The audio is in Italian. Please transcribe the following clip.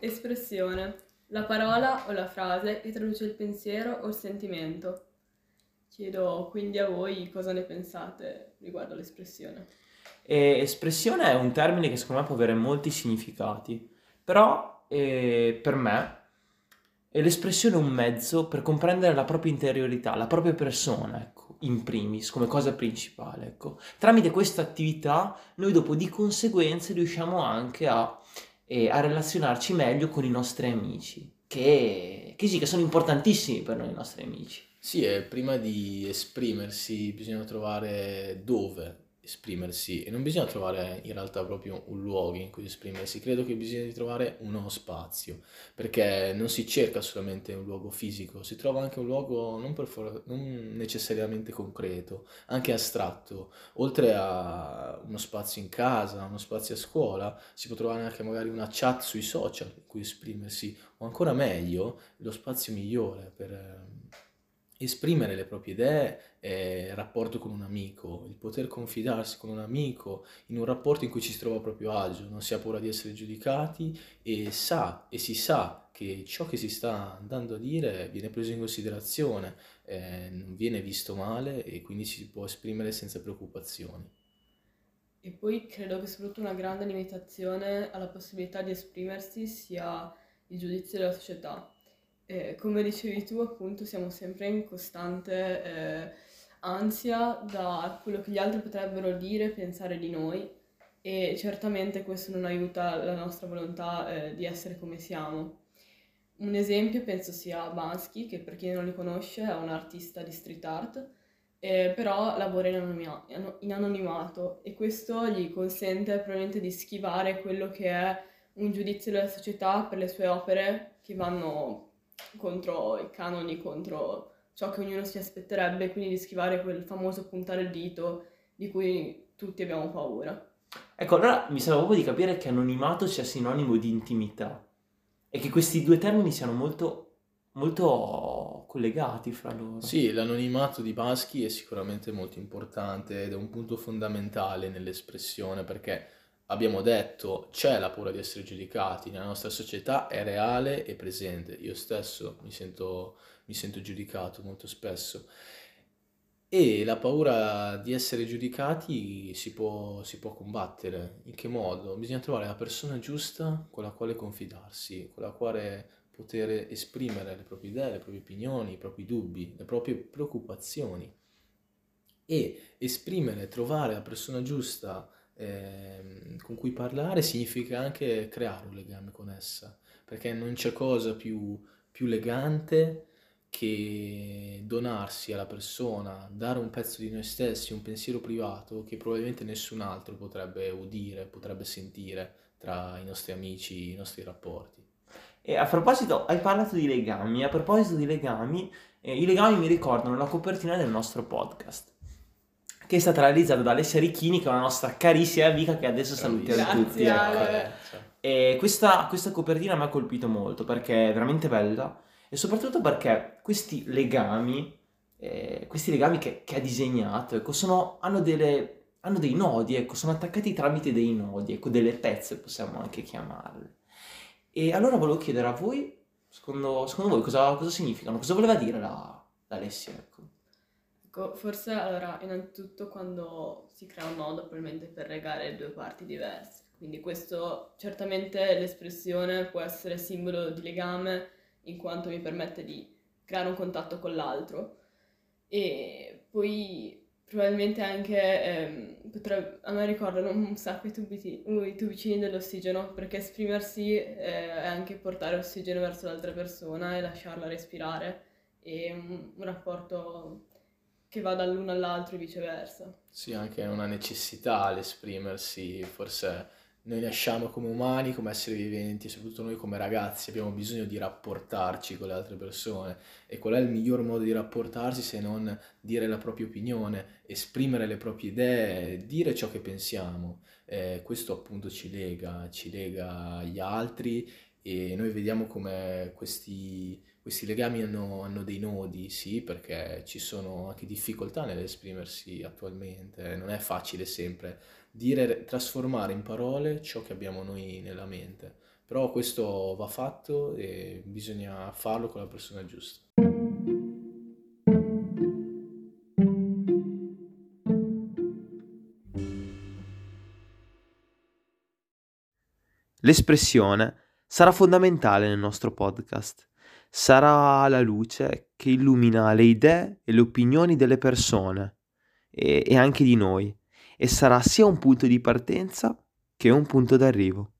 Espressione. La parola o la frase che traduce il pensiero o il sentimento. Chiedo quindi a voi cosa ne pensate riguardo l'espressione. E espressione è un termine che secondo me può avere molti significati, però eh, per me è l'espressione un mezzo per comprendere la propria interiorità, la propria persona, ecco, in primis, come cosa principale, ecco. Tramite questa attività noi dopo di conseguenza riusciamo anche a e a relazionarci meglio con i nostri amici, che, che sì, che sono importantissimi per noi i nostri amici. Sì, e prima di esprimersi bisogna trovare dove esprimersi e non bisogna trovare in realtà proprio un luogo in cui esprimersi, credo che bisogna trovare uno spazio, perché non si cerca solamente un luogo fisico, si trova anche un luogo non, for- non necessariamente concreto, anche astratto, oltre a uno spazio in casa, uno spazio a scuola, si può trovare anche magari una chat sui social in cui esprimersi, o ancora meglio, lo spazio migliore per esprimere le proprie idee è il rapporto con un amico, il poter confidarsi con un amico in un rapporto in cui ci si trova a proprio agio, non si ha paura di essere giudicati e sa e si sa che ciò che si sta andando a dire viene preso in considerazione, eh, non viene visto male e quindi si può esprimere senza preoccupazioni. E poi credo che soprattutto una grande limitazione alla possibilità di esprimersi sia il giudizio della società eh, come dicevi tu, appunto, siamo sempre in costante eh, ansia da quello che gli altri potrebbero dire e pensare di noi e certamente questo non aiuta la nostra volontà eh, di essere come siamo. Un esempio penso sia Bansky, che per chi non li conosce è un artista di street art, eh, però lavora in, anonima- in anonimato e questo gli consente probabilmente di schivare quello che è un giudizio della società per le sue opere che vanno contro i canoni, contro ciò che ognuno si aspetterebbe, quindi di schivare quel famoso puntare il dito di cui tutti abbiamo paura. Ecco, allora mi sembra proprio di capire che anonimato sia sinonimo di intimità e che questi due termini siano molto, molto collegati fra loro. Sì, l'anonimato di Baschi è sicuramente molto importante ed è un punto fondamentale nell'espressione perché abbiamo detto c'è la paura di essere giudicati nella nostra società, è reale e presente. Io stesso mi sento, mi sento giudicato molto spesso. E la paura di essere giudicati si può, si può, combattere. In che modo? Bisogna trovare la persona giusta con la quale confidarsi, con la quale poter esprimere le proprie idee, le proprie opinioni, i propri dubbi, le proprie preoccupazioni. E esprimere, trovare la persona giusta eh, con cui parlare significa anche creare un legame con essa, perché non c'è cosa più, più elegante che donarsi alla persona, dare un pezzo di noi stessi, un pensiero privato che probabilmente nessun altro potrebbe udire, potrebbe sentire tra i nostri amici, i nostri rapporti. E a proposito, hai parlato di legami, a proposito di legami, eh, i legami mi ricordano la copertina del nostro podcast che è stata realizzata da Alessia Ricchini, che è una nostra carissima amica che adesso salutiamo Grazie, tutti. Ale. E questa, questa copertina mi ha colpito molto perché è veramente bella e soprattutto perché questi legami, eh, questi legami che, che ha disegnato, ecco, sono, hanno, delle, hanno dei nodi, ecco, sono attaccati tramite dei nodi, ecco, delle pezze possiamo anche chiamarle. E allora volevo chiedere a voi, secondo, secondo voi, cosa, cosa significano, cosa voleva dire la, la Alessia, ecco. Ecco, forse allora, innanzitutto quando si crea un nodo, probabilmente per legare due parti diverse. Quindi questo, certamente l'espressione può essere simbolo di legame in quanto mi permette di creare un contatto con l'altro. E poi probabilmente anche, ehm, potrebbe, a me ricordano un sacco i, tubiti, uh, i tubicini dell'ossigeno, perché esprimersi eh, è anche portare ossigeno verso l'altra persona e lasciarla respirare. E un, un rapporto che va dall'uno all'altro e viceversa. Sì, anche una necessità l'esprimersi, forse noi nasciamo come umani, come esseri viventi, soprattutto noi come ragazzi abbiamo bisogno di rapportarci con le altre persone e qual è il miglior modo di rapportarsi se non dire la propria opinione, esprimere le proprie idee, dire ciò che pensiamo. Eh, questo appunto ci lega, ci lega agli altri e noi vediamo come questi questi legami hanno, hanno, dei nodi, sì, perché ci sono anche difficoltà nell'esprimersi attualmente, non è facile sempre dire, trasformare in parole ciò che abbiamo noi nella mente, Però questo va fatto e bisogna farlo con la persona giusta. L'espressione sarà fondamentale nel nostro podcast. Sarà la luce che illumina le idee e le opinioni delle persone e, e anche di noi e sarà sia un punto di partenza che un punto d'arrivo.